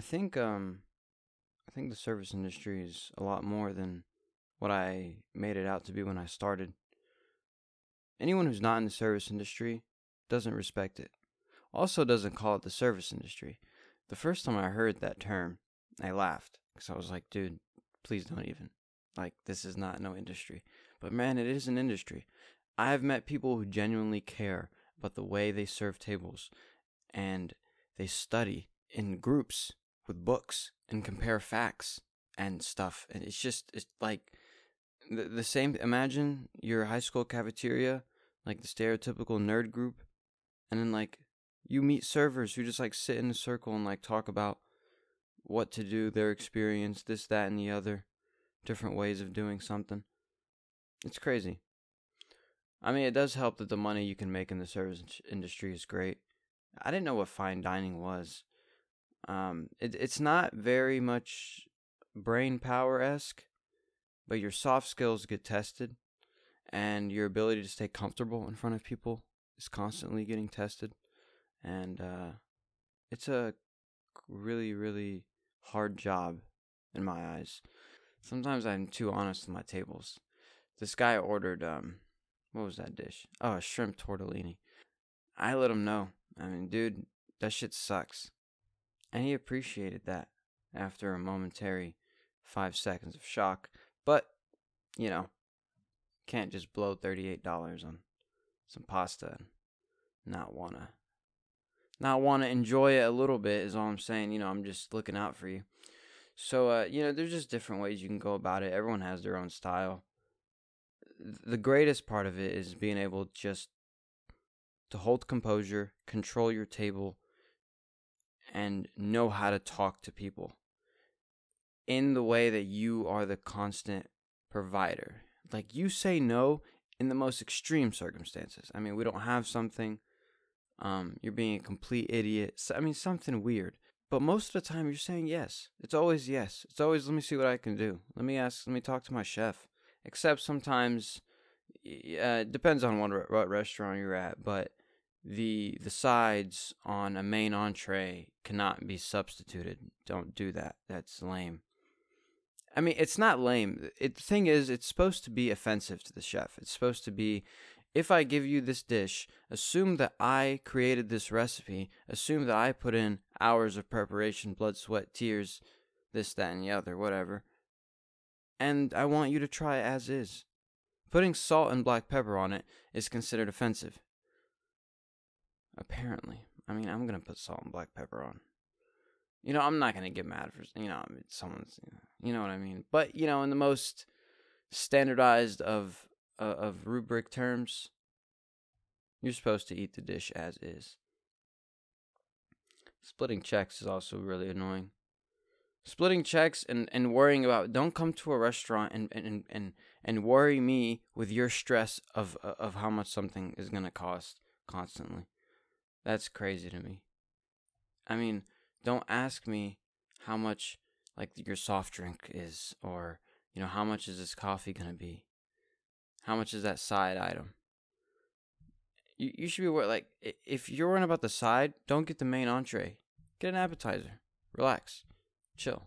think um I think the service industry is a lot more than what I made it out to be when I started. Anyone who's not in the service industry doesn't respect it. Also doesn't call it the service industry. The first time I heard that term, I laughed because I was like, dude, please don't even. Like this is not no industry. But man, it is an industry. I have met people who genuinely care about the way they serve tables and they study in groups with books and compare facts and stuff. And it's just it's like the, the same imagine your high school cafeteria, like the stereotypical nerd group, and then like you meet servers who just like sit in a circle and like talk about what to do, their experience, this, that, and the other, different ways of doing something. It's crazy. I mean, it does help that the money you can make in the service industry is great. I didn't know what fine dining was. Um, it, it's not very much brain power esque, but your soft skills get tested, and your ability to stay comfortable in front of people is constantly getting tested, and uh, it's a really, really hard job in my eyes. Sometimes I'm too honest with my tables. This guy ordered um, what was that dish? Oh, a shrimp tortellini. I let him know. I mean, dude, that shit sucks. And he appreciated that after a momentary five seconds of shock. But, you know, can't just blow $38 on some pasta and not wanna not wanna enjoy it a little bit is all I'm saying. You know, I'm just looking out for you. So uh, you know, there's just different ways you can go about it. Everyone has their own style. The greatest part of it is being able just to hold composure, control your table, and know how to talk to people in the way that you are the constant provider. Like you say no in the most extreme circumstances. I mean, we don't have something. Um, you're being a complete idiot. So, I mean, something weird. But most of the time, you're saying yes. It's always yes. It's always let me see what I can do. Let me ask. Let me talk to my chef. Except sometimes, uh, depends on what what restaurant you're at. But the the sides on a main entree cannot be substituted. Don't do that. That's lame. I mean, it's not lame. It, the thing is, it's supposed to be offensive to the chef. It's supposed to be, if I give you this dish, assume that I created this recipe. Assume that I put in hours of preparation, blood, sweat, tears, this, that, and the other, whatever. And I want you to try it as is. Putting salt and black pepper on it is considered offensive. Apparently. I mean, I'm to put salt and black pepper on. You know, I'm not to get mad for, you know, someone's, you know what I mean? But, you know, in the most standardized of uh, of rubric terms, you're supposed to eat the dish as is. Splitting checks is also really annoying. Splitting checks and, and worrying about don't come to a restaurant and, and, and, and worry me with your stress of of how much something is gonna cost constantly. That's crazy to me. I mean, don't ask me how much like your soft drink is or you know how much is this coffee going to be? How much is that side item? You you should be worried like if you're worrying about the side, don't get the main entree. Get an appetizer. Relax. Chill.